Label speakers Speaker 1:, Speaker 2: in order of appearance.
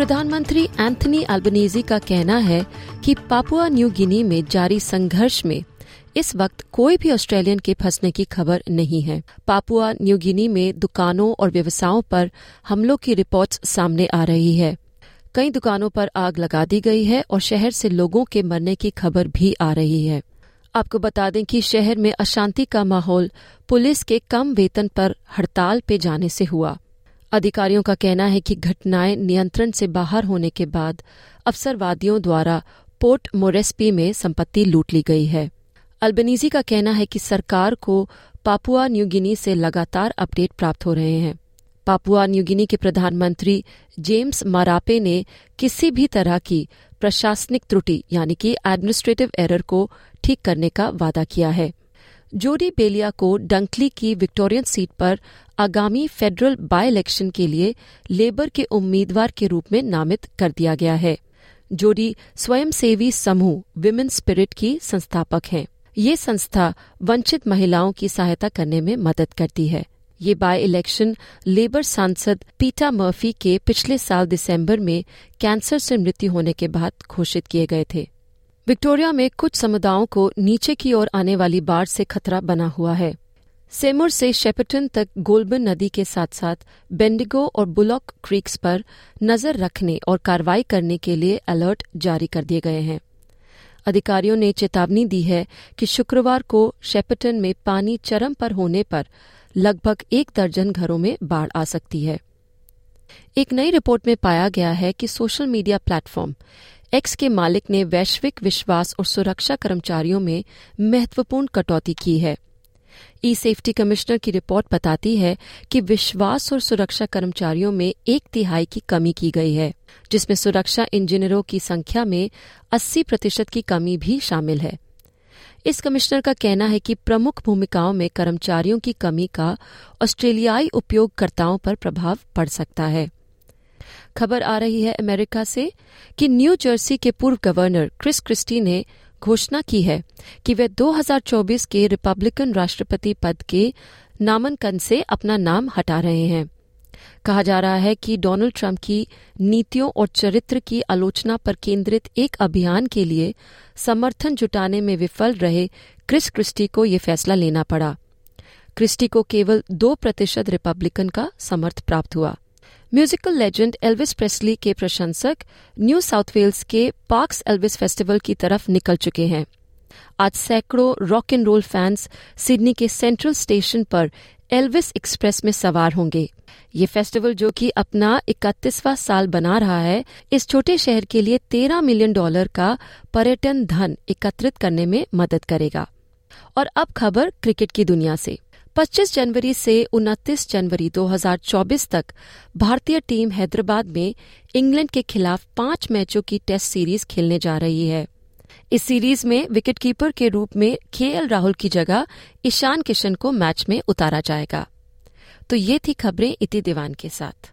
Speaker 1: प्रधानमंत्री Anthony Albanese का कहना है कि पापुआ न्यू गिनी में जारी संघर्ष में इस वक्त कोई भी ऑस्ट्रेलियन के फंसने की खबर नहीं है। पापुआ न्यू गिनी में दुकानों और व्यवसायों पर हमलों की रिपोर्ट्स सामने आ रही है। कई दुकानों पर आग लगा दी गई है और शहर से लोगों के मरने की खबर भी आ रही है। आपको बता दें कि शहर में अशांति का माहौल पुलिस के कम वेतन पर हड़ताल पे जाने से हुआ। अधिकारियों का कहना है कि घटनाएँ नियंत्रण से बाहर होने के बाद अफसरवादियों द्वारा पोर्ट मोरेस्पी में संपत्ति लूट ली गई है। अल्बनीजी का कहना है कि सरकार को पापुआ न्यूगिनी से लगातार अपडेट प्राप्त हो रहे हैं। पापुआ न्यूगिनी के प्रधानमंत्री जेम्स मारापे ने किसी भी तरह की प्रशासनिक त्रुटि, यानी कि एडमिनिस्ट्रेटिव एरर को ठीक करने का वादा किया है। जोडी बेलिया को डंकली की विक्टोरियन सीट पर आगामी फेडरल बाय इलेक्शन के लिए लेबर के उम्मीदवार के रूप में नामित कर दिया गया है। जोडी स्वयंसेवी समूह विमेन स्पिरिट की संस्थापक हैं। ये संस्था वंचित महिलाओं की सहायता करने में मदद करती है। ये बाय इलेक्शन लेबर सांसद पीटा मर्फी के पिछले साल दिसंबर में कैंसर से मृत्यु होने के बाद घोषित किए गए थे। विक्टोरिया में कुछ समुदायों को नीचे की ओर आने वाली बाढ़ से खतरा बना हुआ है। सेमुर से शेपटन तक गोल्बन नदी के साथ साथ बेंडिगो और बुलॉक क्रीक्स पर नज़र रखने और कार्रवाई करने के लिए अलर्ट जारी कर दिए गए हैं। अधिकारियों ने चेतावनी दी है कि शुक्रवार को शेपटन में पानी चरम पर होने पर लगभग एक दर्जन घरों में बाढ़ आ सकती है। एक नई रिपोर्ट में पाया गया है कि सोशल मीडिया प्लेटफॉर्म एक्स के मालिक ने वैश्विक विश्वास और सुरक्षा कर्मचारियों में महत्वपूर्ण कटौती की है। ई सेफ्टी कमिश्नर की रिपोर्ट बताती है कि विश्वास और सुरक्षा कर्मचारियों में एक तिहाई की कमी की गई है, जिसमें सुरक्षा इंजीनियरों की संख्या में 80 प्रतिशत की कमी भी शामिल है। इस कमिश्नर का कहना है कि प्रमुख भूमिकाओं में कर्मचारियों की कमी का ऑस्ट्रेलियाई उपयोगकर्ताओं पर प्रभाव पड़ सकता है। खबर आ रही है अमेरिका से कि न्यू जर्सी के पूर्व गवर्नर क्रिस क्रिस्टी ने घोषणा की है कि वे 2024 के रिपब्लिकन राष्ट्रपति पद के नामांकन से अपना नाम हटा रहे हैं। कहा जा रहा है कि डोनाल्ड ट्रंप की नीतियों और चरित्र की आलोचना पर केंद्रित एक अभियान के लिए समर्थन जुटाने में विफल रहे क्रिस क्रिस्टी को यह फैसला लेना पड़ा। क्रिस्टी को केवल दो प्रतिशत रिपब्लिकन का समर्थ प्राप्त हुआ। म्यूजिकल लेजेंड एल्विस प्रेस्ली के प्रशंसक न्यू साउथ वेल्स के पार्क्स एल्विस फेस्टिवल की तरफ़ निकल चुके हैं। आज सैकड़ों rock and roll fans Sydney के सेंट्रल स्टेशन पर एल्विस एक्सप्रेस में सवार होंगे। ये फेस्टिवल जो कि अपना इकतीसवां साल बना रहा है, इस छोटे शहर के लिए तेरह मिलियन डॉलर का पर्यटन धन एकत्रित करने में मदद करेगा। और अब खबर क्रिकेट की दुनिया से। 25 जनवरी से 29 जनवरी 2024 तक भारतीय टीम हैदराबाद में इंग्लैंड के खिलाफ पाँच मैचों की टेस्ट सीरीज़ खेलने जा रही है। इस सीरीज़ में विकेटकीपर के रूप में केएल राहुल की जगह ईशान किशन को मैच में उतारा जाएगा। तो ये थी खबरें इति दीवान के साथ।